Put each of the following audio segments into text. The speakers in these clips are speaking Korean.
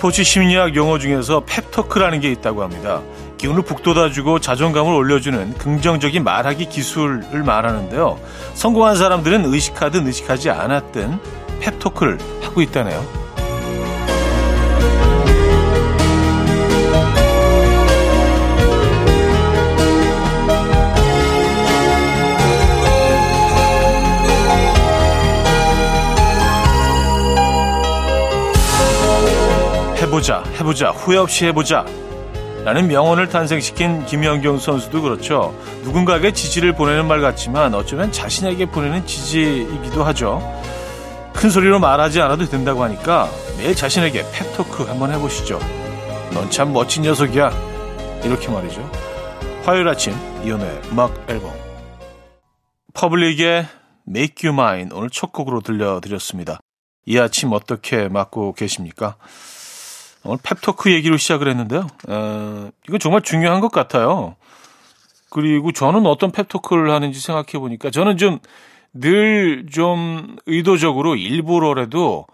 스포츠 심리학 용어 중에서 펩토크라는 게 있다고 합니다. 기운을 북돋아주고 자존감을 올려주는 긍정적인 말하기 기술을 말하는데요. 성공한 사람들은 의식하든 의식하지 않았든 펩토크를 하고 있다네요. 해보자, 해보자, 후회 없이 해보자. 라는 명언을 탄생시킨 김연경 선수도 그렇죠. 누군가에게 지지를 보내는 말 같지만 어쩌면 자신에게 보내는 지지이기도 하죠. 큰 소리로 말하지 않아도 된다고 하니까 매일 자신에게 pep talk 한번 해보시죠. 넌 참 멋진 녀석이야. 이렇게 말이죠. 화요일 아침 이현우의 음악 앨범 퍼블릭의 Make You Mine 오늘 첫 곡으로 들려드렸습니다. 이 아침 어떻게 맞고 계십니까? 오늘 펩토크 얘기로 시작을 했는데요. 어, 이거 정말 중요한 것 같아요. 그리고 저는 어떤 펩토크를 하는지 생각해 보니까 저는 좀늘좀 의도적으로 일부러라도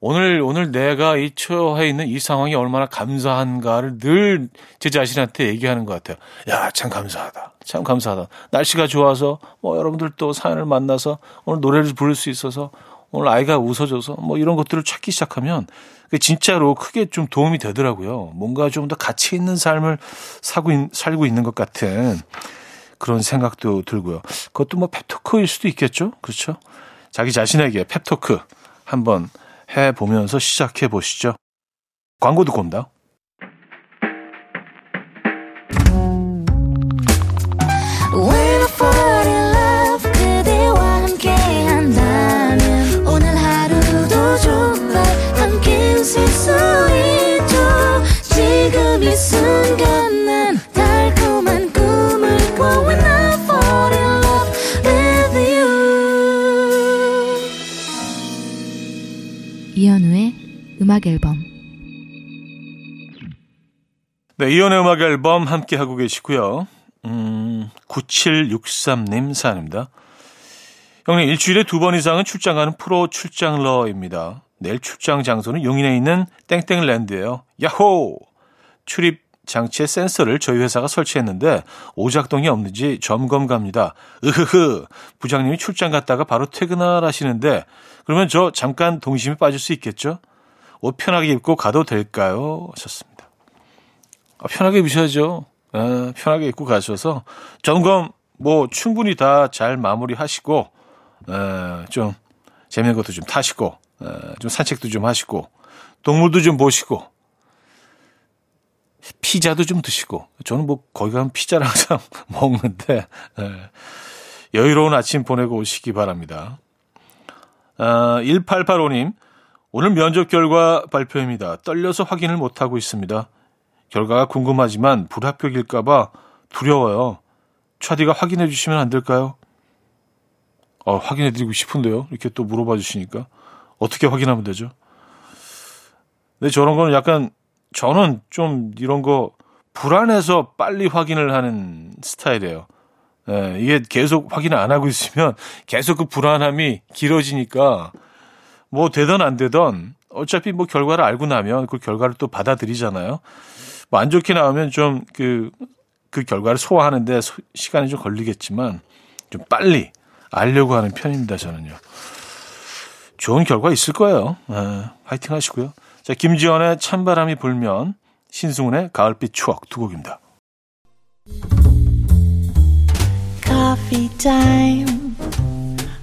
오늘 오늘 내가 이 처해 있는 이 상황이 얼마나 감사한가를 늘 제 자신한테 얘기하는 것 같아요. 야, 참 감사하다. 참 감사하다. 날씨가 좋아서 뭐 여러분들 또 사연을 만나서 오늘 노래를 부를 수 있어서 오늘 아이가 웃어줘서 뭐 이런 것들을 찾기 시작하면 진짜로 크게 좀 도움이 되더라고요. 뭔가 좀 더 가치 있는 삶을 사고 있, 살고 있는 것 같은 그런 생각도 들고요. 그것도 뭐 펩토크일 수도 있겠죠. 그렇죠? 자기 자신에게 펩토크 한번 해 보면서 시작해 보시죠. 광고 듣고 옵니다. 음악 앨범 네, 이연의 음악 앨범 함께 하고 계시고요. 음, 9763님 사연입니다. 형님, 일주일에 두 번 이상은 출장 가는 프로 출장러입니다. 내일 출장 장소는 용인에 있는 땡땡랜드예요. 야호! 출입 장치에 센서를 저희 회사가 설치했는데 오작동이 없는지 점검 갑니다. 으흐흐. 부장님이 출장 갔다가 바로 퇴근하라시는데 그러면 저 잠깐 동심에 빠질 수 있겠죠? 옷 편하게 입고 가도 될까요? 하셨습니다. 아, 편하게 입으셔야죠. 아, 편하게 입고 가셔서 점검 뭐 충분히 다 잘 마무리하시고 아, 좀 재밌는 것도 좀 타시고 아, 좀 산책도 좀 하시고 동물도 좀 보시고 피자도 좀 드시고 저는 뭐 거기 가면 피자를 항상 먹는데 예, 여유로운 아침 보내고 오시기 바랍니다. 아, 1885님 오늘 면접 결과 발표입니다. 떨려서 확인을 못하고 있습니다. 결과가 궁금하지만 불합격일까봐 두려워요. 차디가 확인해 주시면 안 될까요? 어, 확인해 드리고 싶은데요. 이렇게 또 물어봐 주시니까. 어떻게 확인하면 되죠? 근데 저런 거는 약간, 저는 좀 이런 거 불안해서 빨리 확인을 하는 스타일이에요. 예, 이게 계속 확인을 안 하고 있으면 계속 그 불안함이 길어지니까 뭐 되든 안 되든 어차피 뭐 결과를 알고 나면 그 결과를 또 받아들이잖아요. 뭐 안 좋게 나오면 좀 그, 그 결과를 소화하는데 소, 시간이 좀 걸리겠지만 좀 빨리 알려고 하는 편입니다, 저는요. 좋은 결과 있을 거예요. 네, 화이팅 하시고요. 자, 김지연의 찬바람이 불면, 신승훈의 가을빛 추억 두 곡입니다. Coffee.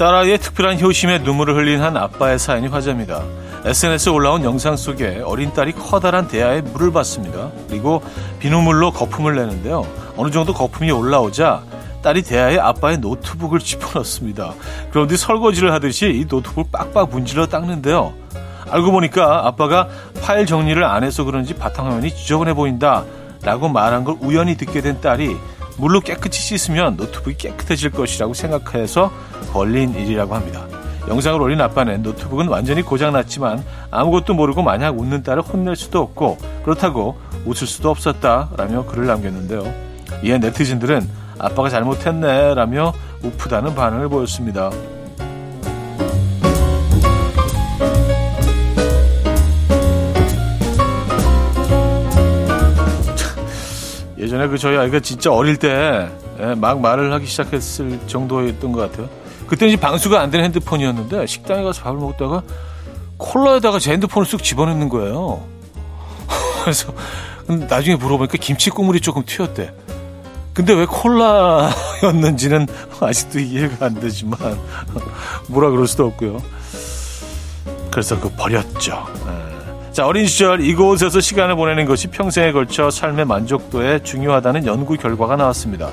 딸아이의 특별한 효심에 눈물을 흘린 한 아빠의 사연이 화제입니다. SNS에 올라온 영상 속에 어린 딸이 커다란 대야에 물을 받습니다. 그리고 비누물로 거품을 내는데요. 어느 정도 거품이 올라오자 딸이 대야에 아빠의 노트북을 집어넣습니다. 그런데 설거지를 하듯이 이 노트북을 빡빡 문질러 닦는데요. 알고 보니까 아빠가 파일 정리를 안 해서 그런지 바탕화면이 지저분해 보인다. 라고 말한 걸 우연히 듣게 된 딸이 물로 깨끗이 씻으면 노트북이 깨끗해질 것이라고 생각해서 벌린 일이라고 합니다. 영상을 올린 아빠는 노트북은 완전히 고장났지만 아무것도 모르고 마냥 웃는 딸을 혼낼 수도 없고 그렇다고 웃을 수도 없었다라며 글을 남겼는데요. 이에 네티즌들은 아빠가 잘못했네 라며 우프다는 반응을 보였습니다. 예전에 그 저희 아이가 진짜 어릴 때막 예, 말을 하기 시작했을 정도였던 것 같아요. 그때는 이제 방수가 안 되는 핸드폰이었는데 식당에 가서 밥을 먹다가 콜라에다가 제 핸드폰을 쑥 집어넣는 거예요. 그래서 나중에 물어보니까 김치 국물이 조금 튀었대. 근데 왜 콜라였는지는 아직도 이해가 안 되지만 뭐라 그럴 수도 없고요. 그래서 그 버렸죠. 네. 자, 어린 시절 이곳에서 시간을 보내는 것이 평생에 걸쳐 삶의 만족도에 중요하다는 연구 결과가 나왔습니다.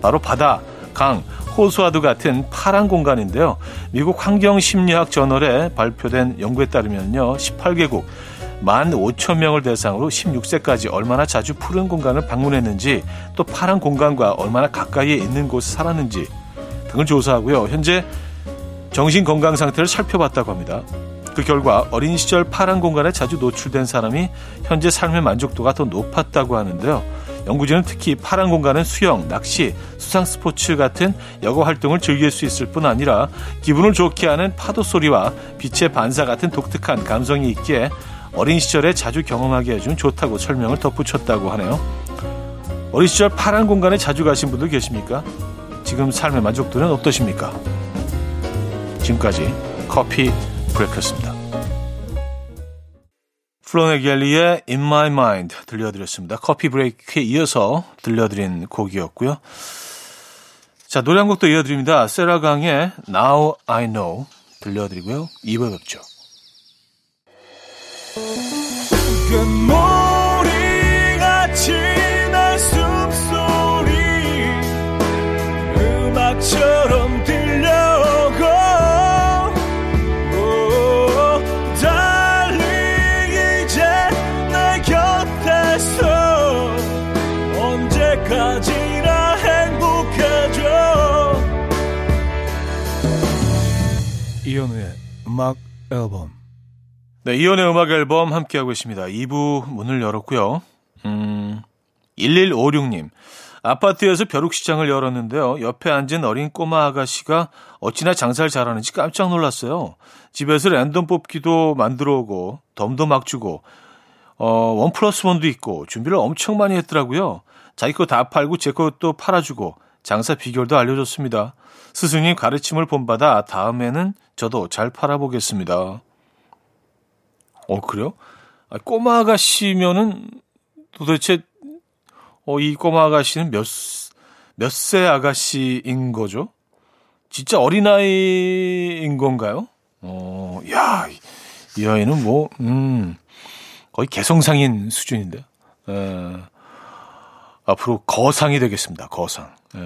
바로 바다, 강, 호수와도 같은 파란 공간인데요. 미국 환경심리학 저널에 발표된 연구에 따르면요. 18개국 1만 5천 명을 대상으로 16세까지 얼마나 자주 푸른 공간을 방문했는지 또 파란 공간과 얼마나 가까이에 있는 곳에 살았는지 등을 조사하고요. 현재 정신 건강 상태를 살펴봤다고 합니다. 그 결과 어린 시절 파란 공간에 자주 노출된 사람이 현재 삶의 만족도가 더 높았다고 하는데요. 연구진은 특히 파란 공간은 수영, 낚시, 수상 스포츠 같은 여가 활동을 즐길 수 있을 뿐 아니라 기분을 좋게 하는 파도 소리와 빛의 반사 같은 독특한 감성이 있기에 어린 시절에 자주 경험하게 해준 좋다고 설명을 덧붙였다고 하네요. 어린 시절 파란 공간에 자주 가신 분들 계십니까? 지금 삶의 만족도는 어떠십니까? 지금까지 커피 브레이크였습니다. 플로네겔리의 In My Mind 들려드렸습니다. 커피 브레이크에 이어서 들려드린 곡이었고요. 자, 노래 한 곡도 이어드립니다. 세라강의 Now I Know 들려드리고요. 2부 뵙죠. 금모리같이 날 숨소리 음악처럼 이현우의 음악 앨범 네, 이연의 음악 앨범 함께하고 있습니다. 2부 문을 열었고요. 음, 1156님. 아파트에서 벼룩시장을 열었는데요. 옆에 앉은 어린 꼬마 아가씨가 어찌나 장사를 잘하는지 깜짝 놀랐어요. 집에서 랜덤 뽑기도 만들어 오고, 덤도 막 주고, 어, 원 플러스 원도 있고, 준비를 엄청 많이 했더라고요. 자기 거 다 팔고 제 것도 팔아주고, 장사 비결도 알려줬습니다. 스승님 가르침을 본받아 다음에는 저도 잘 팔아보겠습니다. 어, 그래요? 아, 꼬마 아가씨면은 도대체, 어, 이 꼬마 아가씨는 몇, 몇 세 아가씨인 거죠? 진짜 어린아이인 건가요? 어, 야, 이 아이는 뭐, 음, 거의 개성상인 수준인데. 에, 앞으로 거상이 되겠습니다. 거상. 에.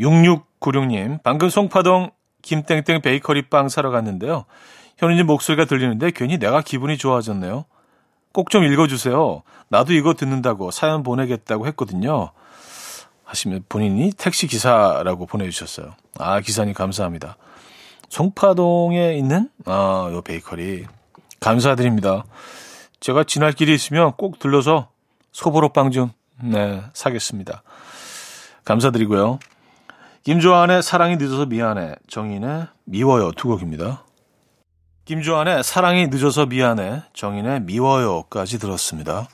6696님, 방금 송파동 김땡땡 베이커리 빵 사러 갔는데요. 현우님 목소리가 들리는데 괜히 내가 기분이 좋아졌네요. 꼭 좀 읽어주세요. 나도 이거 듣는다고 사연 보내겠다고 했거든요. 하시면 본인이 택시 기사라고 보내주셨어요. 아, 기사님 감사합니다. 송파동에 있는, 아, 요 베이커리. 감사드립니다. 제가 지날 길이 있으면 꼭 들러서 소보로빵 좀, 네, 사겠습니다. 감사드리고요. 김조한의 사랑이 늦어서 미안해. 정인의 미워요 두 곡입니다. 김조한의 사랑이 늦어서 미안해, 정인의 미워요까지 들었습니다.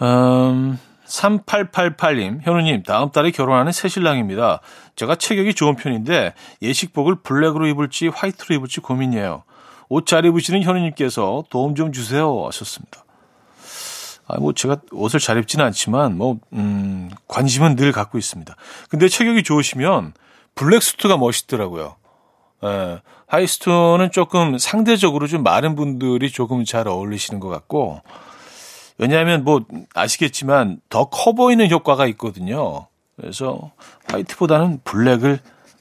음, 3888님, 현우님, 다음 달에 결혼하는 새신랑입니다. 제가 체격이 좋은 편인데 예식복을 블랙으로 입을지 화이트로 입을지 고민이에요. 옷 잘 입으시는 현우님께서 도움 좀 주세요 하셨습니다. 아, 뭐 제가 옷을 잘 입지는 않지만 뭐 음, 관심은 늘 갖고 있습니다. 근데 체격이 좋으시면 블랙 수트가 멋있더라고요. 예, 화이트 톤은 조금 상대적으로 좀 마른 분들이 조금 잘 어울리시는 것 같고, 왜냐하면 뭐 아시겠지만 더 커 보이는 효과가 있거든요. 그래서 화이트보다는 블랙을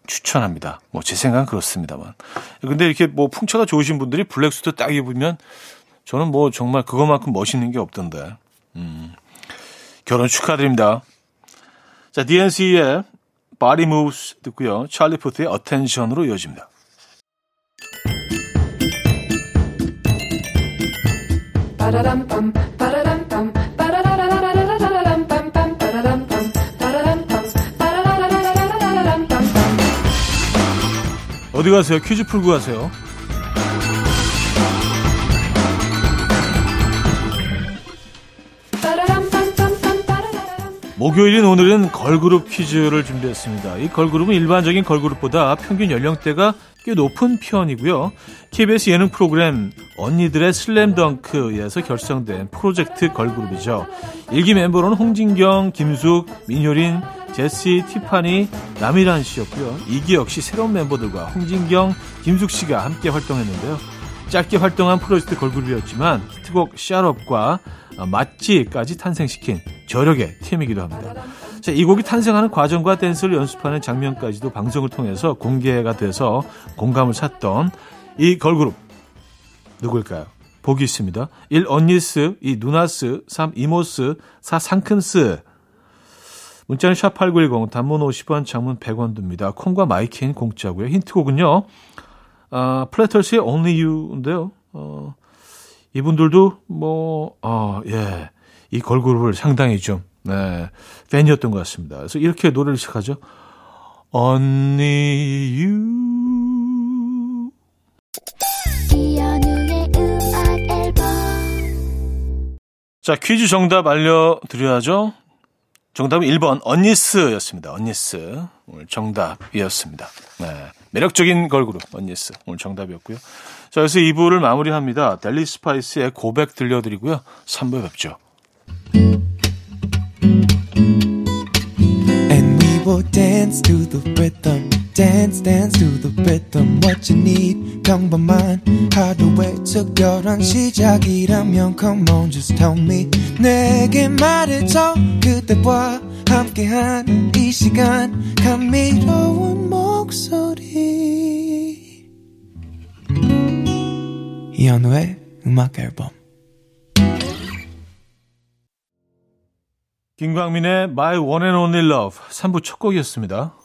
추천합니다. 뭐 제 생각은 그렇습니다만. 근데 이렇게 뭐 풍채가 좋으신 분들이 블랙 수트 딱 입으면 저는 뭐 정말 그것만큼 멋있는 게 없던데. 음. 결혼 축하드립니다. 자, DNC의 Body Moves 듣고요. 찰리 푸트의 Attention으로 이어집니다. 어디 가세요? 퀴즈 풀고 가세요. 목요일인 오늘은 걸그룹 퀴즈를 준비했습니다. 이 걸그룹은 일반적인 걸그룹보다 평균 연령대가 꽤 높은 편이고요. KBS 예능 프로그램 언니들의 슬램덩크에서 결성된 프로젝트 걸그룹이죠. 일기 멤버로는 홍진경, 김숙, 민효린, 제시, 티파니, 라미란 씨였고요. 2기 역시 새로운 멤버들과 홍진경, 김숙 씨가 함께 활동했는데요. 짧게 활동한 프로젝트 걸그룹이었지만 히트곡 Shut Up과 맞지까지 탄생시킨 저력의 팀이기도 합니다. 자, 이 곡이 탄생하는 과정과 댄스를 연습하는 장면까지도 방송을 통해서 공개가 돼서 공감을 샀던 이 걸그룹 누굴까요? 보기 있습니다. 1. 언니스, 2. 누나스, 3. 이모스, 4. 상큼스. 문자는 샵8910, 단문 50원, 장문 100원 듭니다. 콩과 마이킹 공짜고요. 힌트곡은요. 아, 플래터스의 Only You인데요. 어, 이분들도 뭐, 어, 예. 이 걸그룹을 상당히 좀, 네, 팬이었던 것 같습니다. 그래서 이렇게 노래를 시작하죠. Only You. 자, 퀴즈 정답 알려드려야죠. 정답은 1번 언니스였습니다. 언니스. 오늘 정답이었습니다. 네. 매력적인 걸그룹 언니스. 오늘 정답이었고요. 자, 여기서 2부를 마무리합니다. 델리 스파이스의 고백 들려드리고요. 3부 뵙죠. And we will dance to the rhythm. Dance dance to the rhythm what you need 평범한 하루의 특별한 시작이라면 come on just tell me 내게 말해줘 그대와 함께한 이 시간 감미로운 목소리 이현우의 음악 앨범 김광민의 My One and Only Love 3부 첫 곡이었습니다.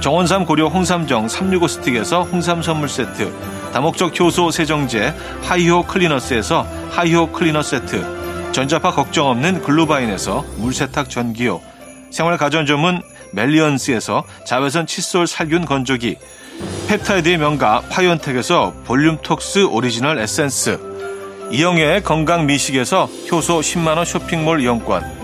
정원삼 고려 홍삼정 365 스틱에서 홍삼 선물 세트, 다목적 효소 세정제 하이호 클리너스에서 하이호 클리너 세트, 전자파 걱정 없는 글루바인에서 물세탁 전기요, 생활 가전 전문 멜리언스에서 자외선 칫솔 살균 건조기, 펩타이드의 명가 파이언텍에서 볼륨톡스 오리지널 에센스, 이영애의 건강 미식에서 효소 10만원 쇼핑몰 이용권,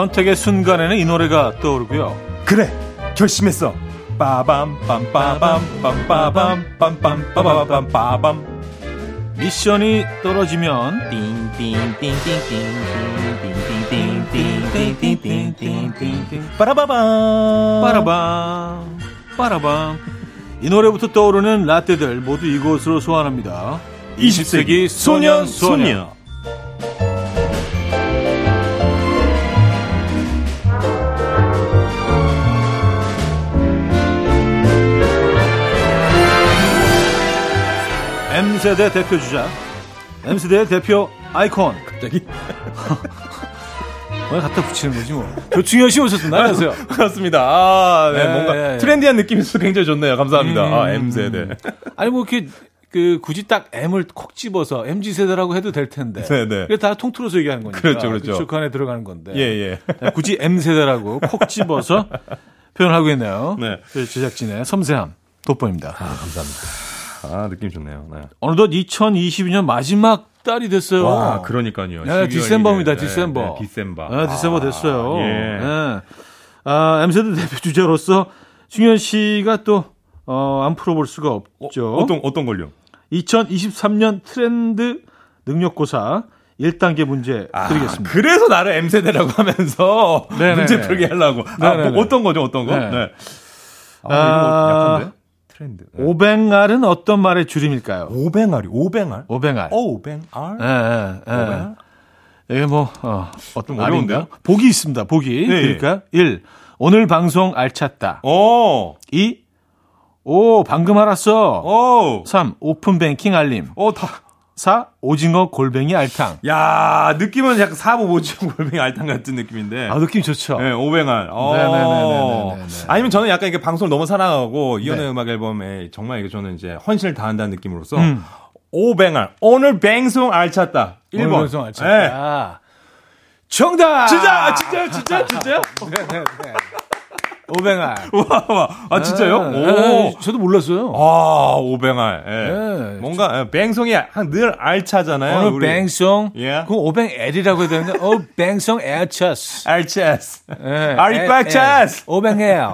선택의 순간에는 이 노래가 떠오르고요. 그래, 결심했어. 빠밤 빰빠밤 빰빠밤 빰빰 빠바밤 빠밤 미션이 떨어지면 빠라바밤 빠라밤 빠라밤 이 노래부터 떠오르는 라떼들 모두 이곳으로 소환합니다. 20세기 소년 소녀. M세대 대표 주자 M세대의 대표 아이콘 갑자기 왜 갖다 붙이는 거지 뭐 조충현 씨 오셨습니다. 안녕하세요. 그렇습니다. 아, 네, 네, 뭔가 네, 네. 트렌디한 느낌이 있어서 굉장히 좋네요. 감사합니다. 아, M 세대. 아니 뭐 이렇게 그 굳이 딱 M을 콕 집어서 MZ 세대라고 해도 될 텐데. 네, 네. 그게 다 통틀어서 얘기하는 거니까. 그렇죠, 그렇죠. 그 안에 들어가는 건데. 예, 예. 네, 굳이 M 세대라고 콕 집어서 표현하고 있네요. 네. 그 제작진의 섬세함 돋보입니다. 아, 감사합니다. 아, 느낌 좋네요. 네. 어느덧 2022년 마지막 달이 됐어요. 와, 그러니까요. 네, 12월 December입니다, 1일. 네, December. 네, December. 네, December 아, 됐어요. 예. 네. 아, M세대 대표 주제로서 충현 씨가 또, 어, 안 풀어볼 수가 없죠. 어, 떤 어떤 걸요? 2023년 트렌드 능력고사 1단계 문제 아, 드리겠습니다. 그래서 나를 M 세대라고 하면서 네네네. 문제 풀게 하려고. 아, 네네네. 뭐 어떤 거죠? 어떤 거? 네. 네. 아, 아? 트렌드. 네. 오뱅알은 어떤 말의 줄임일까요? 오뱅알이 오뱅알? 오뱅알. 오뱅알? 예, 예, 예. 오뱅알? 이게 뭐, 어, 어떤 좀 어려운데요? 말인가? 복이 있습니다. 복이. 네. 그러니까 1. 오늘 방송 알찼다. 오. 2. 오, 방금 알았어. 오. 3. 오픈 뱅킹 알림. 어, 다. 4. 오징어 골뱅이 알탕. 야, 느낌은 약간 사보 모지형 골뱅이 알탕 같은 느낌인데. 아, 느낌 좋죠? 네, 오뱅알. 어. 네네네네네네. 아니면 저는 약간 이게 방송을 너무 사랑하고 이연의 네. 음악 앨범에 정말 이게 저는 이제 헌신을 다한다는 느낌으로서 음. 오뱅알. 오늘 방송 알찼다. 1번. 오늘 방송 알찼다. 정답! 진짜, 진짜, 진짜, 진짜? 네, 네, 네. 오뱅알. 와, 와. 아, 진짜요? 네, 오. 네, 저도 몰랐어요. 아, 오뱅알. 예. 네. 뭔가 예, 방송이 한늘 알차잖아요. 오늘 우리. 뱅송. 예. 그럼 오뱅엘이라고 해야 되는데, 어, 뱅송 엘차스. 알차스. 예, 아리빡차스. 오뱅엘.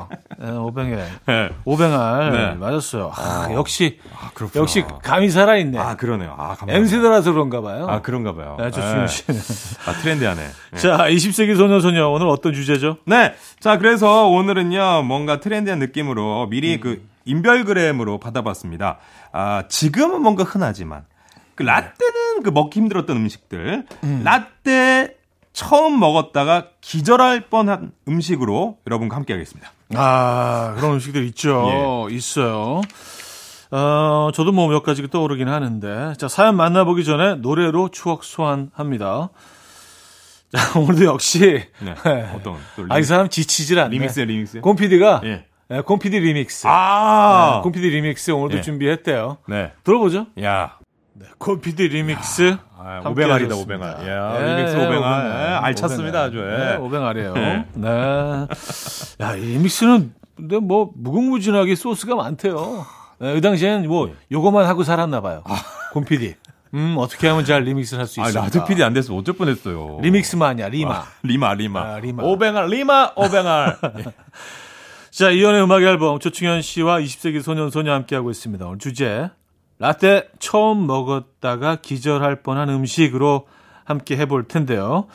예, 오뱅엘. 예. 오뱅알. 네. 맞았어요. 아, 역시, 아, 그렇구나. 역시 감이 살아있네. 아, 그러네요. 아, 감사합니다. M세대라서 그런가 봐요. 아, 그런가 봐요. 네, 조충현 예. 씨는. 아, 트렌디하네. 예. 자, 20세기 소녀소녀. 오늘 어떤 주제죠? 네. 자, 그래서 오늘은 요, 뭔가 트렌디한 느낌으로 미리 그 인별그램으로 받아봤습니다. 아, 지금은 뭔가 흔하지만, 그 라떼는 그 먹기 힘들었던 음식들, 라떼 처음 먹었다가 기절할 뻔한 음식으로 여러분과 함께 하겠습니다. 아, 그런 음식들 있죠. 있어요. 어, 저도 뭐 몇 가지 떠오르긴 하는데. 자, 사연 만나보기 전에 노래로 추억 소환합니다. 자, 오늘도 역시. 네. 어떤, 또 아, 이 사람 지치질 않네. 리믹스, 리믹스? 곰피디가. 예. 네, 곰피디 리믹스. 아! 네, 곰피디 리믹스 오늘도 예. 준비했대요. 네. 들어보죠. 야. 곰피디 리믹스. 아, 함께 오뱅알이다, 하셨습니다. 오뱅알. 야, 예, 리믹스 예, 오뱅알. 오뱅알. 예, 알찼습니다, 아주. 예. 네, 오뱅알이에요. 예. 네. 야, 이 리믹스는 근데 뭐 무궁무진하게 소스가 많대요. 네, 그 당시에는 뭐 요거만 하고 살았나 봐요. 곰피디. 음, 어떻게 하면 잘 리믹스를 할수 아, 있을까? 라디오 PD 안 됐으면 어쩔 뻔했어요. 리믹스만이야, 리마. 아, 리마, 리마. 아, 리마. 오뱅알, 리마, 오뱅알. 자, 이현우의 음악 앨범 조충현 씨와 20세기 소년 소녀 함께하고 있습니다. 오늘 주제 라떼 처음 먹었다가 기절할 뻔한 음식으로 함께 해볼 텐데요.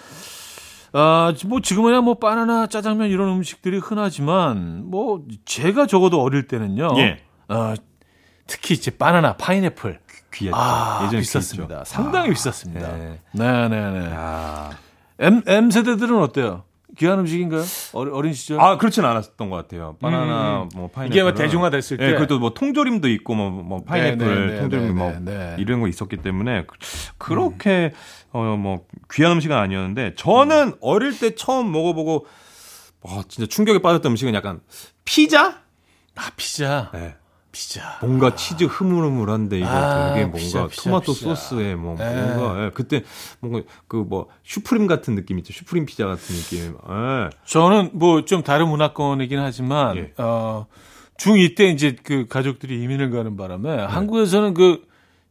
아, 뭐 지금은야 뭐 바나나, 짜장면 이런 음식들이 흔하지만 뭐 제가 적어도 어릴 때는요. 예. 어, 특히 이제 바나나, 파인애플 귀했죠. 아, 예전에 비쌌습니다. 귀했죠. 상당히 아, 비쌌습니다. 네. 네, 네, 네. 아, M M 세대들은 어때요? 귀한 음식인가요? 어린, 어린 시절? 아 그렇진 않았던 것 같아요. 바나나, 음. 뭐 파인애플. 이게 뭐 대중화됐을 때. 예, 그것도 뭐 통조림도 있고 뭐, 뭐 파인애플, 네, 네, 네, 통조림 네, 뭐 네, 네. 이런 거 있었기 때문에 그- 그렇게 어뭐 귀한 음식은 아니었는데 저는 어릴 때 처음 먹어보고 와 진짜 충격에 빠졌던 음식은 약간 피자? 아, 피자. 네. 피자. 뭔가 치즈 흐물흐물한데 이거 아, 되게 뭔가 피자, 피자, 토마토 피자. 소스에 뭐 네. 뭔가 예, 그때 뭔가 그 뭐 슈프림 같은 느낌 있죠 슈프림 피자 같은 느낌 예. 저는 뭐 좀 다른 문화권이긴 하지만 예. 어 중2 때 이제 그 가족들이 이민을 가는 바람에 네. 한국에서는 그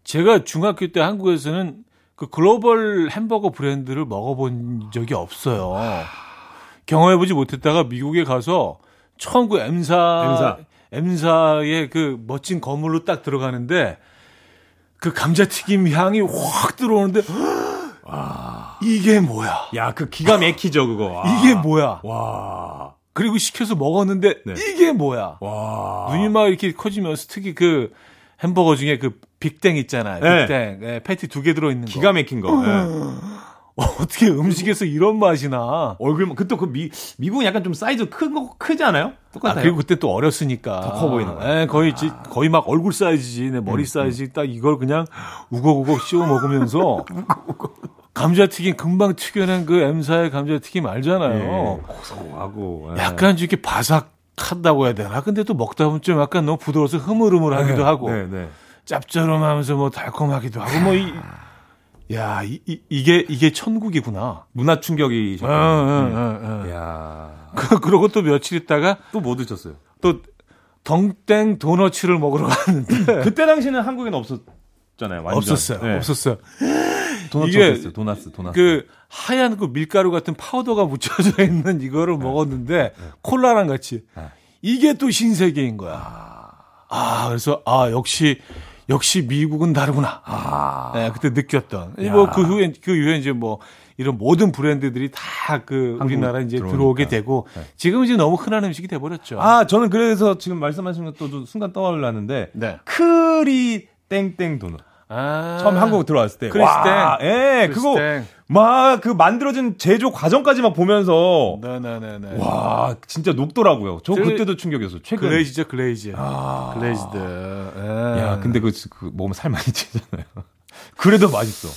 제가 중학교 때 한국에서는 그 글로벌 햄버거 브랜드를 먹어본 적이 없어요. 경험해보지 못했다가 미국에 가서 처음 그 M사, M사. M사의 그 멋진 건물로 딱 들어가는데 그 감자튀김 향이 확 들어오는데 이게 뭐야? 야, 그 기가 막히죠, 그거. 와. 이게 뭐야? 와. 그리고 시켜서 먹었는데 네. 이게 뭐야? 와. 눈이 막 이렇게 커지면서 특히 그 햄버거 중에 그 빅땡 있잖아요. 네. 빅땡. 예, 패티 두 개 들어 있는 거. 기가 막힌 거. 예. 어, 어떻게 음식에서 이런 맛이 나? 얼굴 그때 그 미, 미국은 약간 좀 사이즈 큰거 크지 않아요? 아, 똑같아요. 그리고 그때 또 어렸으니까. 더 커 보이는 거야. 아. 예, 거의, 지- 거의 막 얼굴 사이즈지. 내 머리 사이즈 딱 이걸 그냥 우걱우걱 씹어 먹으면서. 감자튀김 금방 튀겨낸 그 M사의 감자튀김 알잖아요. 예, 고소하고. 예. 약간 좀 이렇게 바삭하다고 해야 되나? 근데 또 먹다 보면 좀 약간 너무 부드러워서 흐물흐물하기도 하고. 네, 네. 짭조름하면서 뭐 달콤하기도 하고 뭐 이, 야, 이, 이, 이 게 이게 천국이구나. 문화 어, 충격이셨군요. 어, 어, 어. 야. 그, 그러고 또 며칠 있다가 또 뭐 드셨어요? 또 덩땡 도너츠를 먹으러 갔는데 그때 당시는 한국에는 없었잖아요. 완전. 없었어요. 네. 없었어요. 도넛. 도나스, 도나스. 그 하얀 그 밀가루 같은 파우더가 묻혀져 있는 이거를 먹었는데 콜라랑 같이 네. 이게 또 신세계인 거야. 아, 그래서 아 역시 역시 미국은 다르구나. 아. 네, 그때 느꼈던. 야. 뭐그 후에 그 이후에 이제 뭐 이런 모든 브랜드들이 다 그 우리나라 이제 들어오니까. 들어오게 되고 네. 지금 이제 너무 흔한 음식이 돼 버렸죠. 아, 저는 그래서 지금 말씀하신 것도 순간 떠올랐는데 네. 크리 땡땡 도넛. 아. 처음 한국 들어왔을 때. 크리스 와, 땡. 예, 크리스 그거 땡. 막그 만들어진 제조 과정까지 막 보면서 네네네네. 와, 진짜 녹더라고요. 저 그- 그때도 충격이었어요. 최근. glaze죠, glaze. 아. Glazed. 예. 야, 근데 그, 그 먹으면 살 많이 찌잖아요. 그래도 맛있어.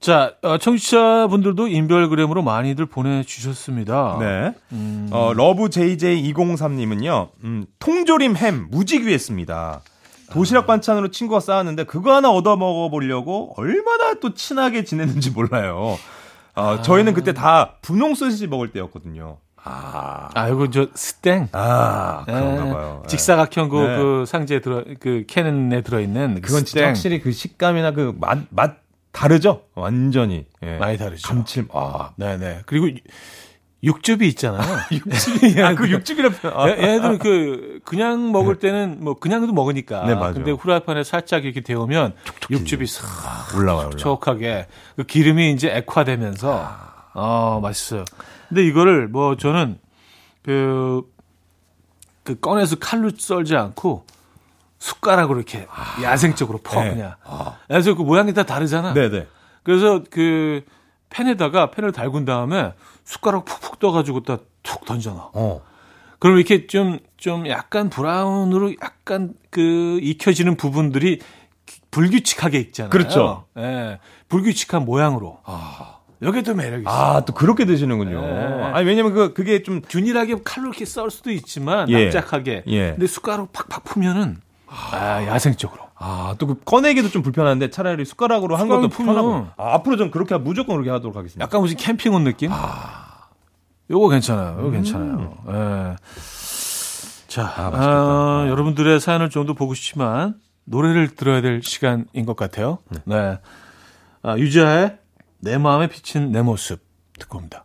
자, 어, 청취자분들도 인별그램으로 많이들 보내주셨습니다. 네. 음. 어, 러브 JJ203님은요, 음, 통조림 햄 무지귀했습니다. 도시락 반찬으로 친구가 싸왔는데 그거 하나 얻어 먹어보려고 얼마나 또 친하게 지냈는지 몰라요. 어, 저희는 그때 다 분홍 소시지 먹을 때였거든요. 아, 아, 이거 저 스땡. 아 예, 그런가 봐요. 예. 직사각형 그, 네. 그 상자에 들어, 그 캔에 들어 있는 그 그건 진짜. 확실히 그 식감이나 그 맛, 맛 다르죠? 완전히. 예. 많이 다르죠. 감칠, 아. 네 네. 그리고 육즙이 있잖아요. 아, 그 육즙이라 표 아, 얘- 얘네들은 그 그냥 먹을 때는 뭐 그냥도 먹으니까. 네, 맞아요. 근데 후라이팬에 살짝 이렇게 데우면 육즙이 싹 올라와요, 올라와. 촉촉하게 그 기름이 이제 액화되면서 어 맛있어요. 근데 이거를 뭐 저는 그, 그 꺼내서 칼로 썰지 않고 숟가락으로 이렇게 야생적으로 퍼 네. 그냥. 그래서 그 모양이 다 다르잖아. 네네. 그래서 그 팬에다가 팬을 달군 다음에 숟가락 푹푹 떠가지고 딱 툭 던져놔. 어. 그럼 이렇게 좀, 좀 약간 브라운으로 약간 그 익혀지는 부분들이 불규칙하게 익잖아요. 그렇죠. 예. 불규칙한 모양으로. 여기 또 매력이 있어요. 아, 또 그렇게 드시는군요. 네. 아니, 왜냐면 그, 그게 좀, 균일하게 칼로 이렇게 썰 수도 있지만 예. 납작하게. 예. 근데 숟가락 팍팍 풀면은 아, 야생적으로. 아, 또 그 꺼내기도 좀 불편한데 차라리 숟가락으로 한 것도 숟가락으로 편하고. 풀면. 아, 앞으로 전 그렇게, 하- 무조건 그렇게 하도록 하겠습니다. 약간 무슨 캠핑 온 느낌? 요거 괜찮아요. 요거 괜찮아요. 예. 자, 아. 아, 여러분들의 사연을 좀 더 보고 싶지만 노래를 들어야 될 시간인 것 같아요. 네. 아, 유자의 내 마음에 비친 내 모습 듣고 옵니다.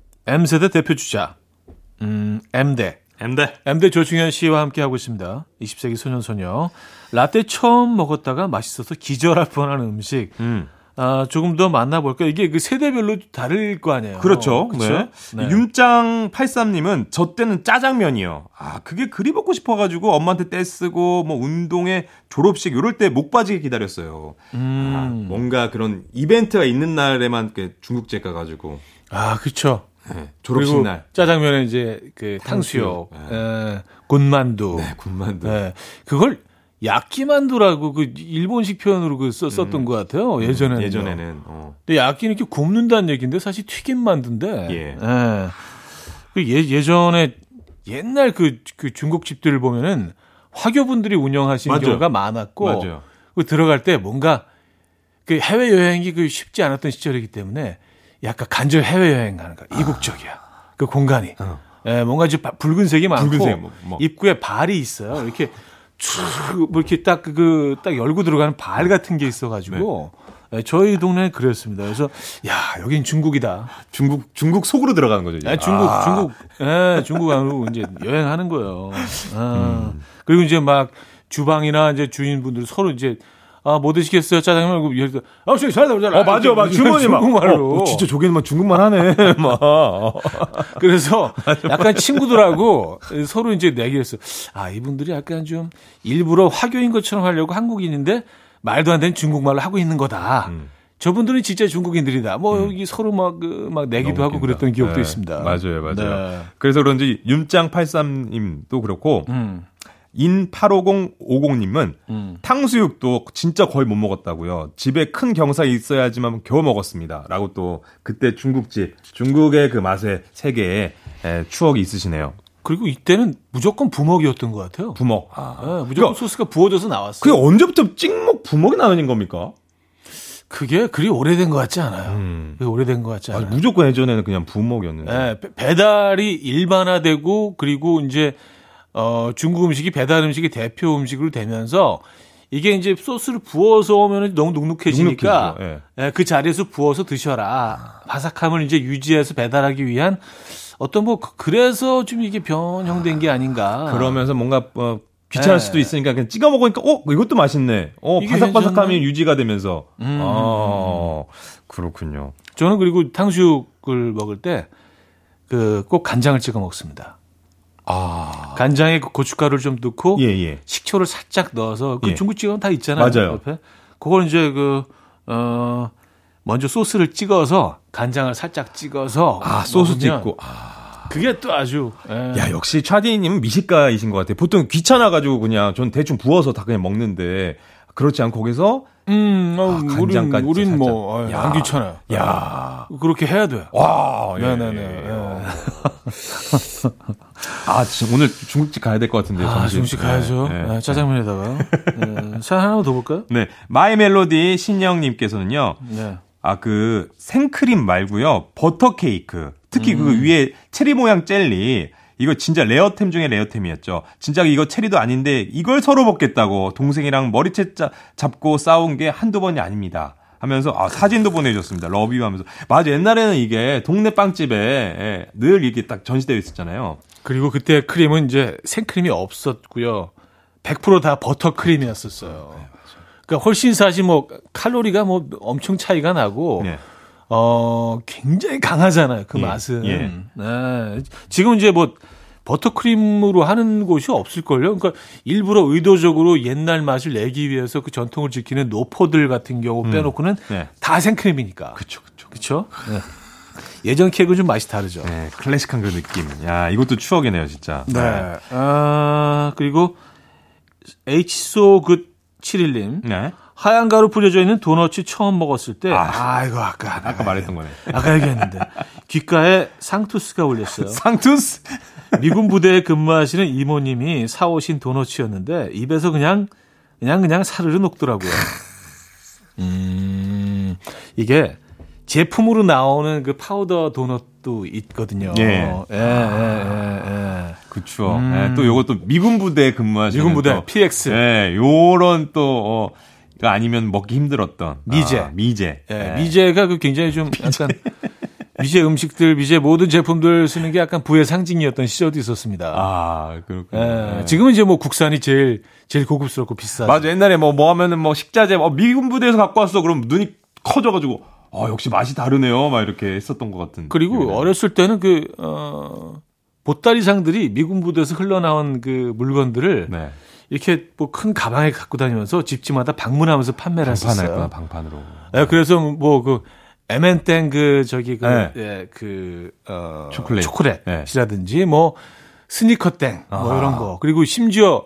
M세대 대표 주자, 음, M대. 엠데. M대 조충현 씨와 함께 하고 있습니다. 20세기 소년소녀. 라떼 처음 먹었다가 맛있어서 기절할 뻔한 음식. 음. 아, 조금 더 만나볼까요? 이게 그 세대별로 다를 거 아니에요. 그렇죠. 그렇죠? 네. 윤짱83님은 저 때는 짜장면이요. 아, 그게 그리 먹고 싶어가지고 엄마한테 떼쓰고 뭐 운동회 졸업식 이럴 때 목 빠지게 기다렸어요. 음. 아, 뭔가 그런 이벤트가 있는 날에만 그 중국집 가가지고 아, 그렇죠. 네, 졸업식 그리고 날. 짜장면에 이제 그 탕수육, 탕수육. 에, 군만두. 네, 군만두. 네. 그걸 야끼만두라고 그 일본식 표현으로 그 써, 썼던 것 같아요. 예전에는. 음. 예전에는 어. 근데 야끼는 이렇게 굽는다는 얘기인데 사실 튀김 만두인데. 예. 그 예, 예전에 옛날 그, 그 중국집들을 보면은 화교분들이 운영하신 맞아요. 경우가 많았고 맞아요. 그 들어갈 때 뭔가 그 해외 여행이 그 쉽지 않았던 시절이기 때문에 약간 간절 해외 여행 가는 거 이국적이야. 그 공간이. 예, 뭔가 이제 바- 붉은색이 많고 붉은색, 뭐, 뭐. 입구에 발이 있어요. 이렇게 쭉뭐 이렇게 딱 그 딱 열고 들어가는 발 같은 게 있어가지고 예, 저희 동네는 그랬습니다. 그래서 야 여긴 중국이다. 중국 중국 속으로 들어가는 거죠. 예, 중국 아. 중국 예, 중국 안으로 이제 여행하는 거예요. 아, 음. 그리고 이제 막 주방이나 이제 주인분들 서로 이제 아, 뭐 드시겠어요? 짜장면? 아, 저기 잘다 잘다. 어 맞아 맞아 주머니 막 중국말로. 어, 진짜 저기는 막 중국말 하네 막 그래서 약간 친구들하고 서로 이제 내기했어. 아, 이분들이 약간 좀 일부러 화교인 것처럼 하려고 한국인인데 말도 안 되는 중국말로 하고 있는 거다. 음. 저분들은 진짜 중국인들이다. 뭐 여기 서로 막, 그, 막 내기도 하고. 그랬던 기억도 네, 있습니다. 맞아요 맞아요. 네. 그래서 그런지 윤짱 83님도 그렇고 음, 인85050님은 음. 탕수육도 진짜 거의 못 먹었다고요. 집에 큰 경사 있어야지만 겨우 먹었습니다. 라고 또 그때 중국집, 중국의 그 맛의 세계에 에, 추억이 있으시네요. 그리고 이때는 무조건 부먹이었던 것 같아요. 부먹. 예, 무조건 그러니까- 소스가 부어져서 나왔어요. 그게 언제부터 찍먹 부먹이 나는 겁니까? 그게 그리 오래된 것 같지 않아요. 음. 그게 오래된 것 같지 아니, 않아요. 무조건 예전에는 그냥 부먹이었는데. 예, 배- 배달이 일반화되고 그리고 이제 어 중국 음식이 배달 음식이 대표 음식으로 되면서 이게 이제 소스를 부어서 오면 너무 눅눅해지니까 눅눅해지죠, 예, 그 자리에서 부어서 드셔라. 바삭함을 이제 유지해서 배달하기 위한 어떤 뭐 그- 그래서 좀 이게 변형된 게 아닌가. 그러면서 뭔가 어, 귀찮을 네. 수도 있으니까 그냥 찍어 먹으니까 어 이것도 맛있네. 어 바삭바삭함이. 유지가 되면서. 음. 아 그렇군요. 저는 그리고 탕수육을 먹을 때 그 꼭 간장을 찍어 먹습니다. 아 간장에 그 고춧가루를 좀 넣고 예 예. 식초를 살짝 넣어서 그 예. 중국집은 다 있잖아요. 맞아요. 옆에. 그걸 이제 그 어, 먼저 소스를 찍어서 간장을 살짝 찍어서 아 소스 찍고. 아. 그게 또 아주 예. 야 역시 차디님은 미식가이신 것 같아요. 보통 귀찮아 가지고 그냥 전 대충 부어서 다 그냥 먹는데 그렇지 않고 거기서 음, 어, 아, 우린 간장까지 우린 살짝. 뭐 어, 야. 안 귀찮아요. 야. 그렇게 해야 돼요. 와, 예, 네네네. 예, 예. 예. 아, 지금 오늘 중국집 가야 될 것 같은데. 아, 점심. 중식 가야죠. 네, 네. 네, 짜장면에다가. 네. 자, 하나 더 볼까요? 네. 마이 멜로디 신영님께서는요. 네. 아, 그 생크림 말고요. 버터 케이크. 특히 그 음. 위에 체리 모양 젤리. 이거 진짜 레어템 중에 레어템이었죠. 진짜 이거 체리도 아닌데 이걸 서로 먹겠다고 동생이랑 머리채 짜, 잡고 싸운 게 한두 번이 아닙니다. 하면서 아, 사진도 보내줬습니다. 러뷰 하면서. 맞아. 옛날에는 이게 동네 빵집에 예, 늘 이렇게 딱 전시되어 있었잖아요. 그리고 그때 크림은 이제 생크림이 없었고요. 100%다 버터 크림이었었어요. 그러니까 훨씬 사실 뭐 칼로리가 뭐 엄청 차이가 나고 네. 어 굉장히 강하잖아요. 그 예, 맛은. 예. 네. 지금 이제 뭐 버터크림으로 하는 곳이 없을걸요. 그러니까 일부러 의도적으로 옛날 맛을 내기 위해서 그 전통을 지키는 노포들 같은 경우 빼놓고는 네. 다 생크림이니까. 그쵸, 그쵸. 그렇죠? 예전 케이크는 좀 맛이 다르죠. 네, 클래식한 그 느낌. 야, 이것도 추억이네요, 진짜. 네. 아, 그리고 H소 그 7일님. 네. 하얀 가루 뿌려져 있는 도넛이 처음 먹었을 때, 아. 아, 이거 아까, 아까 말했던 거네. 아까 얘기했는데, 귓가에 상투스가 올렸어요. 상투스? 미군 부대에 근무하시는 이모님이 사오신 도넛이었는데, 입에서 그냥, 그냥, 그냥 사르르 녹더라고요. 음, 이게 제품으로 나오는 그 파우더 도넛도 있거든요. 예. 예, 예, 예, 예. 그쵸. 예, 또 요것도 미군 부대에 근무하시는. 음. 미군 부대, 또, PX. 예, 요런 또, 어, 아니면 먹기 힘들었던. 미제. 아, 미제. 예, 미제가 그 굉장히 좀 약간 미제 음식들, 미제 모든 제품들 쓰는 게 약간 부의 상징이었던 시절도 있었습니다. 아, 그렇군요. 예, 예. 지금은 이제 뭐 국산이 제일 제일 고급스럽고 비싸죠. 맞아. 옛날에 뭐, 뭐 하면은 뭐 식자재, 어, 미군 부대에서 갖고 왔어. 그럼 눈이 커져가지고, 어, 역시 맛이 다르네요. 막 이렇게 했었던 것 같은. 그리고 기억이 나요. 어렸을 때는 그 어, 보따리상들이 미군 부대에서 흘러나온 그 물건들을 네. 이렇게 뭐 큰 가방에 갖고 다니면서 집집마다 방문하면서 판매를 했었어요. 방판으로. 예, 그래서 뭐그 에멘땡 그 저기 그, 네. 예, 그 어, 초콜릿. 초콜릿이라든지 네. 뭐 스니커땡 뭐 아하. 이런 거 그리고 심지어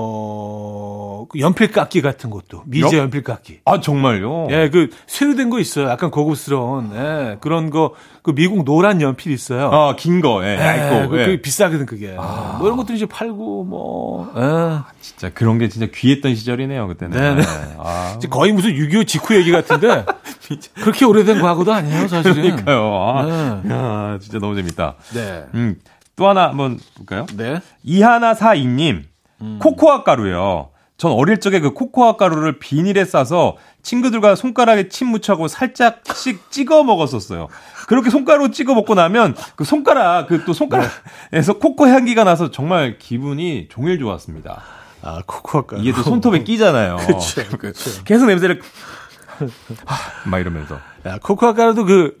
어, 그 연필 깎기 같은 것도. 미제 연- 연필 깎기. 아, 정말요? 예, 그, 새로 된 거 있어요. 약간 고급스러운, 예, 그런 거, 그 미국 노란 연필 있어요. 어, 긴 거, 예, 예, 얇고. 그, 예. 그 비싸거든, 그게. 뭐 이런 것들 이제 팔고, 뭐, 예. 진짜 그런 게 진짜 귀했던 시절이네요, 그때는. 네네. 아, 이제 거의 무슨 6.25 직후 얘기 같은데, 그렇게 오래된 과거도 아니에요, 사실은. 그러니까요. 아, 네. 야, 진짜 너무 재밌다. 네. 음, 또 하나 한번 볼까요? 네. 이하나 사이님, 음. 코코아 가루요. 전 어릴 적에 그 코코아 가루를 비닐에 싸서 친구들과 손가락에 침 묻혀고 살짝씩 찍어 먹었었어요. 그렇게 손가락으로 찍어 먹고 나면 그 손가락, 그 또 손가락에서 코코 향기가 나서 정말 기분이 종일 좋았습니다. 아, 코코아가. 이게 또 손톱에 끼잖아요. 그쵸, 그 계속 냄새를 하, 막 이러면서. 야, 코코아 가루도 그,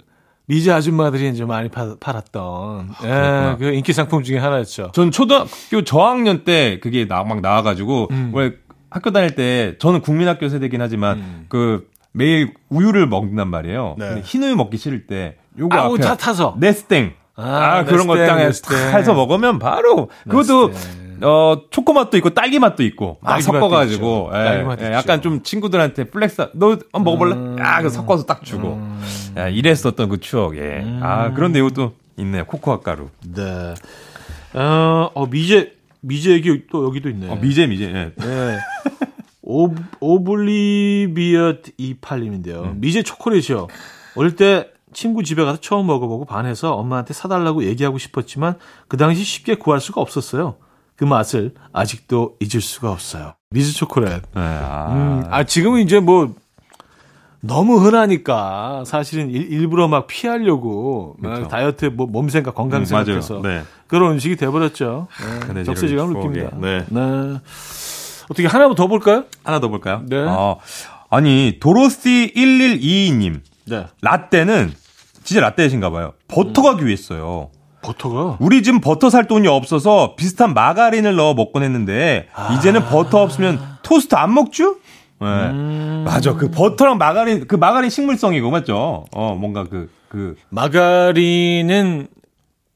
미제 아줌마들이 이제 많이 파, 팔았던, 예, 그렇구나. 그 인기 상품 중에 하나였죠. 전 초등학교 저학년 때 그게 나, 막 나와가지고 음. 왜 학교 다닐 때 저는 국민학교 세대긴 하지만 그 매일 우유를 먹는단 말이에요. 네. 흰 우유 먹기 싫을 때 요거 아, 앞에 다 타서. 네스땡 아, 아, 그런 거 네스땡, 땅에 네스땡. 해서 먹으면 바로 그것도 네스땡. 어 초코 맛도 있고 딸기 맛도 있고 막 맛도 섞어 가지고 있죠. 예, 예. 약간 좀 친구들한테 flex 너 한번 먹어 볼래? 음. 야, 그 섞어서 딱 주고 야, 이랬었던 그 추억에 음. 아 그런 내용도 있네요 코코아 가루 네. 어, 어, 미제, 미제 얘기 또 여기도 있네. 어, 미제 미제 예. 네. 오, 오블리비엇 28님인데요. 미제 초콜릿이요. 어릴 때 친구 집에 가서 처음 먹어보고 반해서 엄마한테 사달라고 얘기하고 싶었지만 그 당시 쉽게 구할 수가 없었어요. 그 맛을 아직도 잊을 수가 없어요. 미즈 초콜릿. 네, 아. 음, 아, 지금은 이제 뭐, 너무 흔하니까 사실은 일, 일부러 막 피하려고 막 그쵸. 다이어트 뭐 몸 생각 건강 음, 생각해서 맞아요. 네. 그런 음식이 돼버렸죠. 네, 적세지감을 느낍니다. 추억에, 네. 어떻게 하나 더 볼까요? 하나 더 볼까요? 네. 어, 아니 도로시 1122님 네. 라떼는 진짜 라떼이신가 봐요. 버터가 귀했어요. 버터가 우리 집 버터 살 돈이 없어서 비슷한 마가린을 넣어 먹곤 했는데 이제는 버터 없으면 토스트 안 먹죠? 네. 맞아. 그 버터랑 마가린 그 마가린 식물성이고 맞죠? 어 뭔가 그 그 마가린은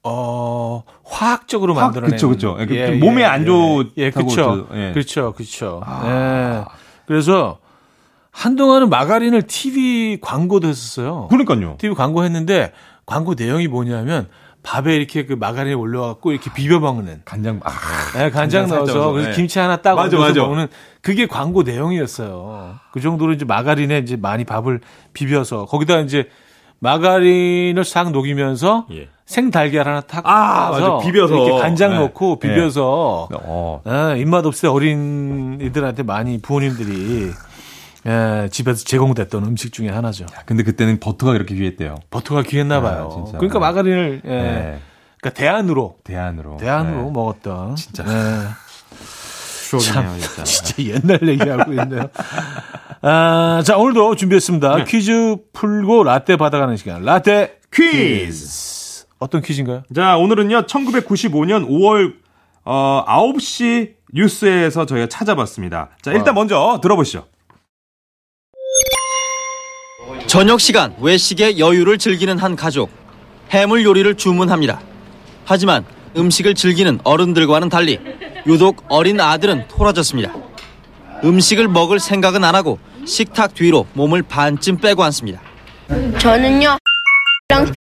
어 화학적으로 화학- 만들어낸 그쵸, 그쵸. 예, 좀 몸에 안 좋다고 예, 그렇죠. 저- 예. 그렇죠. 그렇죠. 예. 그래서 한동안은 마가린을 TV 광고도 했었어요. 그러니까요. TV 광고 했는데 광고 내용이 뭐냐면 밥에 이렇게 그 마가린이 올려갖고 이렇게 비벼 먹는. 간장 아 네, 간장 간장 넣어서 그래서 네. 김치 하나 딱 맞아, 맞아. 먹는 그게 광고 내용이었어요. 그 정도로 이제 마가린에 이제 많이 밥을 비벼서 거기다 이제 마가린을 싹 녹이면서 예. 생달걀 하나 탁 아, 맞아. 비벼서. 이렇게 간장 네. 넣고 비벼서 어. 아, 입맛 없을 때 어린이들한테 많이 부모님들이 예, 집에서 제공됐던 음식 중에 하나죠. 근데 그때는 버터가 그렇게 귀했대요. 버터가 귀했나 봐요. 아. 그러니까 마가린을 예, 네. 그러니까 대안으로 대안으로. 대안으로 네. 먹었던 진짜. 예. 추억이네요, 진짜. 진짜 옛날 얘기하고 있네요. 아, 자, 오늘도 준비했습니다. 네. 퀴즈 풀고 라떼 받아가는 시간. 라떼 퀴즈. 어떤 퀴즈인가요? 자, 오늘은요, 1995년 5월, 어, 9시 뉴스에서 저희가 찾아봤습니다. 자, 일단 먼저 들어보시죠. 저녁 시간 외식의 여유를 즐기는 한 가족. 해물 요리를 주문합니다. 하지만 음식을 즐기는 어른들과는 달리 유독 어린 아들은 토라졌습니다. 음식을 먹을 생각은 안 하고 식탁 뒤로 몸을 반쯤 빼고 앉습니다. 저는요 랑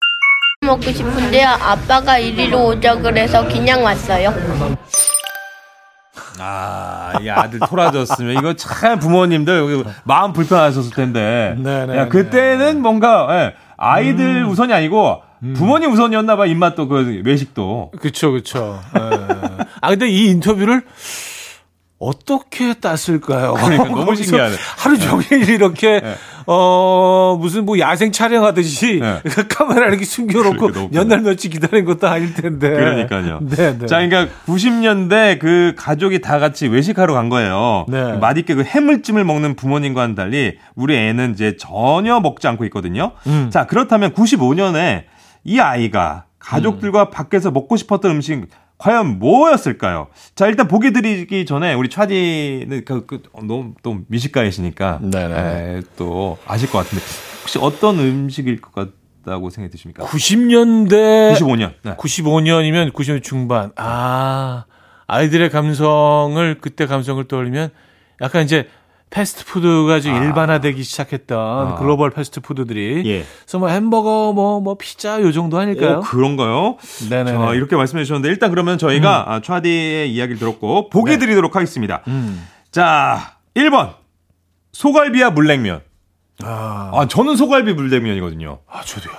먹고 싶은데요 아빠가 이리로 오자 그래서 그냥 왔어요 아, 이 아들 토라졌으면 이거 참 부모님들 여기 마음 불편하셨을 텐데. 네, 네, 야, 그때는 뭔가 예, 아이들 우선이 아니고 부모님 우선이었나 봐. 입맛도 그 외식도. 그쵸, 그쵸. 예. 아, 근데 이 인터뷰를 어떻게 땄을까요? 그러니까 너무 신기하네. 하루 종일 이렇게, 어, 무슨 뭐 야생 촬영하듯이 네. 카메라 이렇게 숨겨놓고 그러니까 너무 몇날 며칠 기다린 것도 아닐 텐데. 그러니까요. 네, 네. 자, 그러니까 90년대 그 가족이 다 같이 외식하러 간 거예요. 네. 맛있게 그 해물찜을 먹는 부모님과는 달리 우리 애는 이제 전혀 먹지 않고 있거든요. 음. 자, 그렇다면 95년에 이 아이가 가족들과 음. 밖에서 먹고 싶었던 음식 과연 뭐였을까요? 자, 일단 보기 드리기 전에 우리 차디는 그, 그 어, 너무 또 미식가이시니까 네네. 에, 또 아실 것 같은데 혹시 어떤 음식일 것 같다고 생각이 드십니까? 90년대 95년. 네. 95년이면 90년 중반. 아, 아이들의 감성을 그때 감성을 떠올리면 약간 이제 패스트푸드가 좀 일반화되기 시작했던 글로벌 패스트푸드들이 예. 그래서 뭐 햄버거 뭐뭐 피자 요 정도 아닐까요? 어, 그런가요? 네네. 자, 이렇게 말씀해 주셨는데 일단 그러면 저희가 아, 차디의 이야기를 들었고 보기 네. 드리도록 하겠습니다. 음. 자, 1번. 소갈비와 물냉면. 아, 아, 저는 소갈비 물냉면이거든요. 아 저도요.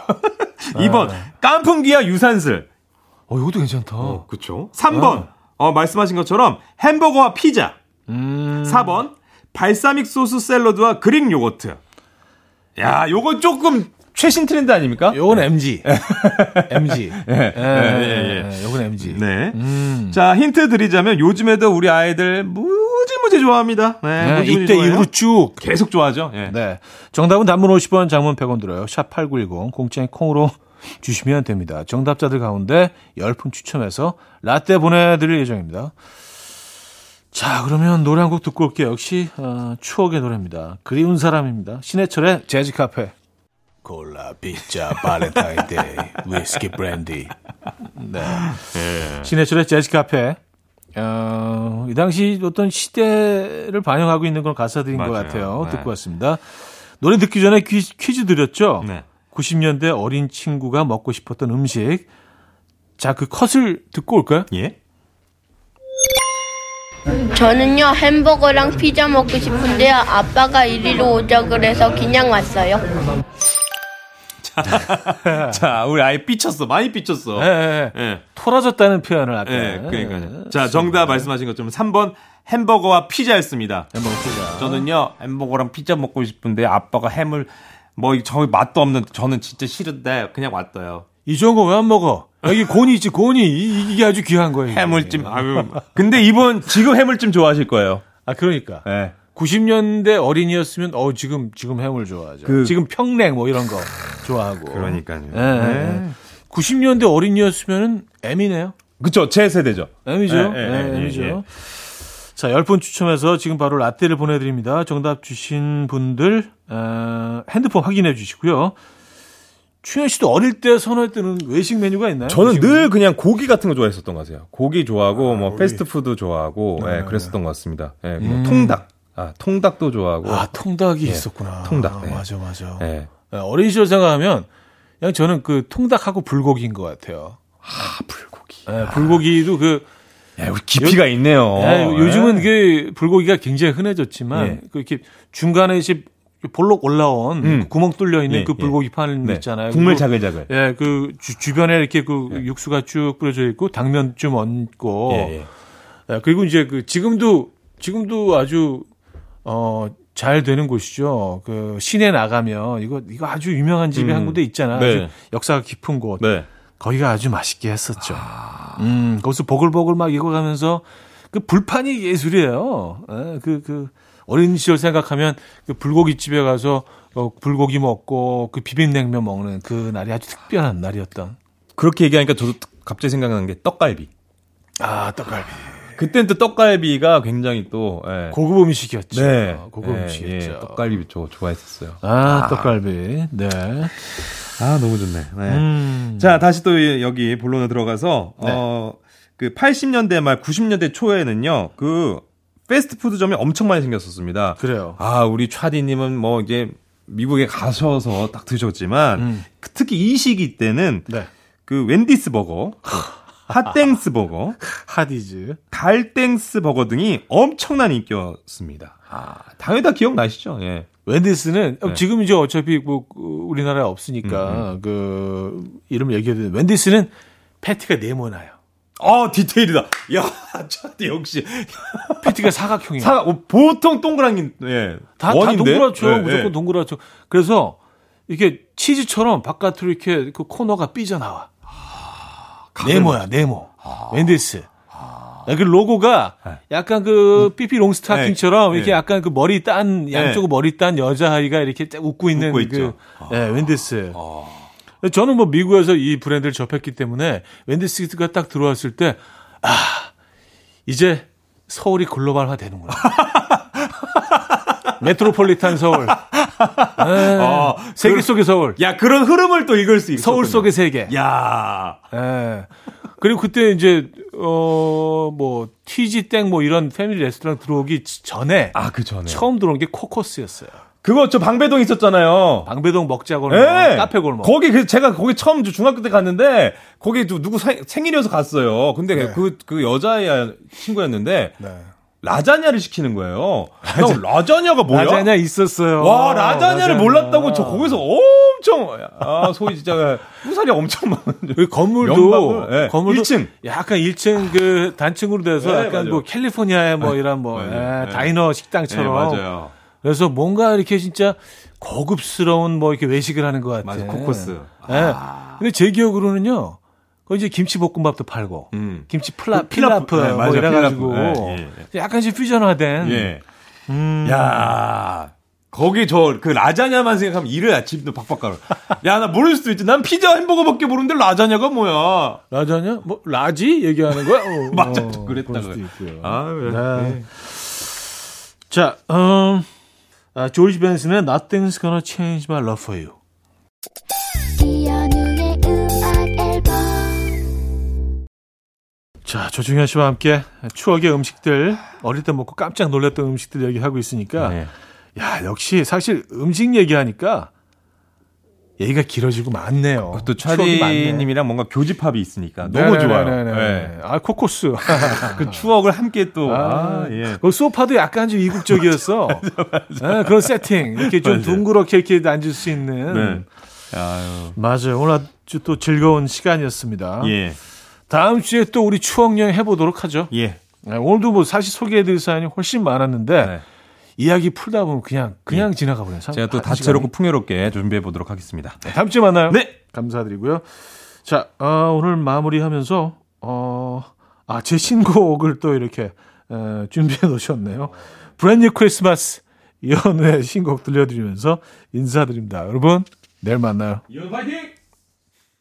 2번. 깐풍기와 유산슬. 어 이것도 괜찮다. 그렇죠. 3번. 어, 말씀하신 것처럼 햄버거와 피자. 음. 4번. 발사믹 소스 샐러드와 그릭 요거트. 야, 요거 조금 최신 트렌드 아닙니까? 요건 MG. MG. 예, 예, 예, 예, 요건 MG. 네. 음. 자, 힌트 드리자면 요즘에도 우리 아이들 무지무지 좋아합니다. 네, 네, 무지무지 이때 좋아해요. 이후로 쭉. 계속 좋아하죠. 예. 네. 정답은 단문 50원, 장문 100원 들어요. 샵 8910, 공짜인 콩으로 주시면 됩니다. 정답자들 가운데 10분 추첨해서 라떼 보내 드릴 예정입니다. 자, 그러면 노래 한 곡 듣고 올게요. 역시 어, 추억의 노래입니다. 그리운 사람입니다. 신해철의 재즈 카페. 콜라, 피자, 발렌타인데이, 위스키, 브랜디. 네. 신해철의 재즈 카페. 어, 이 당시 어떤 시대를 반영하고 있는 그런 가사들인 것 맞아요. 같아요. 네. 듣고 왔습니다. 노래 듣기 전에 퀴즈, 퀴즈 드렸죠? 네. 90년대 어린 친구가 먹고 싶었던 음식. 자, 그 컷을 듣고 올까요? 예. 저는요 햄버거랑 피자 먹고 싶은데요 아빠가 이리로 오자 그래서 그냥 왔어요. 자, 우리 아이 삐쳤어. 많이 삐쳤어. 예, 예, 예. 예. 토라졌다는 표현을 아까. 예, 그러니까요. 자, 정답 말씀하신 것처럼 3번 햄버거와 피자였습니다. 햄버거 피자. 저는요, 햄버거랑 피자 먹고 싶은데 아빠가 햄을 뭐저 맛도 없는 저는 진짜 싫은데 그냥 왔어요. 이 좋은 거 왜 안 먹어? 여기 곤이 있지, 곤이. 이- 이게 아주 귀한 거예요. 이게. 해물찜. 아유. 근데 이분 지금 해물찜 좋아하실 거예요. 아, 그러니까. 예. 90년대 어린이였으면, 어, 지금, 지금 해물 좋아하죠. 그- 지금 평냉 뭐 이런 거 좋아하고. 그러니까요. 예, 예. 90년대 어린이였으면은 M이네요. 그쵸, 제 세대죠. M이죠. 예, 예, 예, 예, M이죠. 예. 자, 10분 추첨해서 지금 바로 라떼를 보내드립니다. 정답 주신 분들, 어, 핸드폰 확인해 주시고요. 추현 씨도 어릴 때 선호했던 외식 메뉴가 있나요? 저는 늘? 그냥 고기 같은 거 좋아했었던 것 같아요. 고기 좋아하고 뭐 고기. 패스트푸드 좋아하고 예, 그랬었던 것 같습니다. 예, 뭐 음. 통닭. 아, 통닭도 좋아하고. 아, 통닭이 있었구나. 통닭, 아, 네. 맞아, 맞아. 예. 예, 어린 시절 생각하면 그냥 저는 그 통닭하고 불고기인 것 같아요. 아, 불고기. 예, 불고기도 그 야, 우리 깊이가 있네요. 예, 요즘은 예. 그 불고기가 굉장히 흔해졌지만 예. 그 이렇게 중간에 이제 볼록 올라온 음. 구멍 뚫려 있는 예, 그 예. 불고기 판 네. 있잖아요. 국물 자글자글. 예, 그 주, 변에 이렇게 그 육수가 쭉 뿌려져 있고 당면 좀 얹고 예, 예. 예, 그리고 이제 그 지금도 지금도 아주 어 잘 되는 곳이죠. 그 시내 나가면 이거 이거 아주 유명한 집이 음. 한 군데 있잖아. 네. 아주 역사가 깊은 곳. 네. 거기가 아주 맛있게 했었죠. 음, 거기서 보글보글 막 익어가면서 그 불판이 예술이에요. 예, 그, 그, 어린 시절 생각하면 그 불고기 집에 가서 어, 불고기 먹고 그 비빔냉면 먹는 그 날이 아주 특별한 날이었던. 그렇게 얘기하니까 저도 갑자기 생각나는 게 떡갈비. 아, 떡갈비. 그때는 또 떡갈비가 굉장히 또 예. 고급 음식이었죠. 네. 고급 예, 음식이었죠. 예, 떡갈비 저 좋아했었어요. 아, 떡갈비. 네. 아, 너무 좋네. 네. 음. 자, 다시 또 여기 본론에 들어가서 어, 그 80년대 말 90년대 초에는요. 그 패스트푸드점이 엄청 많이 생겼었습니다. 그래요. 아, 우리 차디님은 뭐 이제 미국에 가셔서 딱 드셨지만 음. 그 특히 이 시기 때는 네. 그 웬디스 버거, 핫땡스 버거, 하디즈. 달땡스 버거 등이 엄청난 인기였습니다. 아, 당연히 다 기억나시죠? 예. 웬디스는 어, 네. 지금 이제 어차피 뭐 그, 우리나라에 없으니까 그 이름 얘기해도 돼. 웬디스는 패티가 네모나요. 어, 디테일이다. 야, 차디 역시 패티가 사각형이에요. 사 어, 보통 동그랗게 예. 다, 다 원인데? 동그랗죠. 예, 무조건 예. 동그랗죠. 그래서 이게 치즈처럼 바깥으로 이렇게 그 코너가 삐져나와. 네모야, 네모. 웬디스. 그 로고가 약간 그 삐삐 롱스타킹처럼 네. 이렇게 네. 약간 그 머리 딴 양쪽 머리 딴 여자아이가 이렇게 딱 웃고 있는 웃고 그 있죠. 네, 웬디스. 저는 뭐 미국에서 이 브랜드를 접했기 때문에 웬디스가 딱 들어왔을 때 아, 이제 서울이 글로벌화 되는구나. 메트로폴리탄 서울. 에, 어, 세계 그- 속의 서울. 야, 그런 흐름을 또 읽을 수 있어. 서울 속의 세계. 야. 예. 그리고 그때 이제 어뭐 TG 땡뭐 이런 패밀리 레스토랑 들어오기 전에 아, 그 전에. 처음 들어온 게 코코스였어요. 그거 저 방배동 있었잖아요. 방배동 먹자고 예. 카페 골목. 거기 그 제가 거기 처음 중학교 때 갔는데 거기 누- 누구 생- 생일이어서 갔어요. 근데 네. 그 그 여자애 친구였는데 네. 라자냐를 시키는 거예요. 형 라자냐가 뭐야? 라자냐 있었어요. 와 라자냐를 라자냐. 몰랐다고 저 거기서 엄청 아 소위 진짜 무살이 엄청 많은데. 그 건물도 예, 건물도 1층. 약간 1층 그 단층으로 돼서 네, 약간 맞아요. 뭐 캘리포니아의 뭐 이런 뭐 맞아요. 예, 네. 다이너 네, 식당처럼 맞아요. 그래서 뭔가 이렇게 진짜 고급스러운 뭐 이렇게 외식을 하는 것 같아. 맞아 코코스. 예. 근데 제 기억으로는요. 거 이제 김치볶음밥도 팔고 음. 김치 플라 그 필라프, 필라프, 네, 뭐. 이래가지고. 예, 약간 좀 퓨전화된 예. 음. 야 거기 저 그 라자냐만 생각하면 이를 아직도 박박 갈아. 야, 나 모를 수도 있지. 난 피자 햄버거밖에 모르는데 라자냐가 뭐야? 라자냐? 뭐 large 얘기하는 거야? 어, 맞아, 어, 그랬다 그럴 수도 그래. 아, 왜? 네. 자, 음, 아, 조지 벤슨의 Nothing's Gonna Change My Love For You. 자, 조중현 씨와 함께 추억의 음식들, 어릴 때 먹고 깜짝 놀랐던 음식들 얘기하고 있으니까, 네. 야, 역시 사실 음식 얘기하니까 얘기가 길어지고 많네요. 또 추억이 많네. 차디님이랑 뭔가 교집합이 있으니까 너무 좋아요. 네네네네. 네. 아, 코코스. 그 추억을 함께 또 아, 아, 예. 그 소파도 약간 좀 이국적이었어. 네, 그런 세팅. 이렇게 좀 맞아요. 둥그렇게 이렇게 앉을 수 있는. 네. 아유. 맞아요. 오늘 아주 또 즐거운 시간이었습니다. 예. 다음 주에 또 우리 추억 여행 해보도록 하죠. 예. 네, 오늘도 뭐 사실 소개해드릴 사연이 훨씬 많았는데 네. 이야기 풀다 보면 그냥 그냥 지나가 버려요. 제가 또한 다채롭고 시간이. 풍요롭게 준비해 보도록 하겠습니다. 네, 다음 주에 만나요. 네. 감사드리고요. 자, 어, 오늘 마무리하면서 어, 아, 제 신곡을 또 이렇게 에, 준비해 놓으셨네요. 브랜뉴 크리스마스 이현우의 신곡 들려드리면서 인사드립니다. 여러분, 내일 만나요. 이현 파이팅!